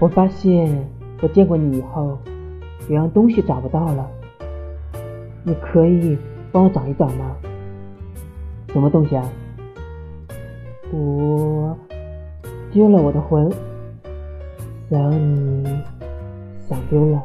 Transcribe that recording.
我发现我见过你以后有样东西找不到了。你可以帮我找一找吗？什么东西啊？我丢了我的魂想你想丢了。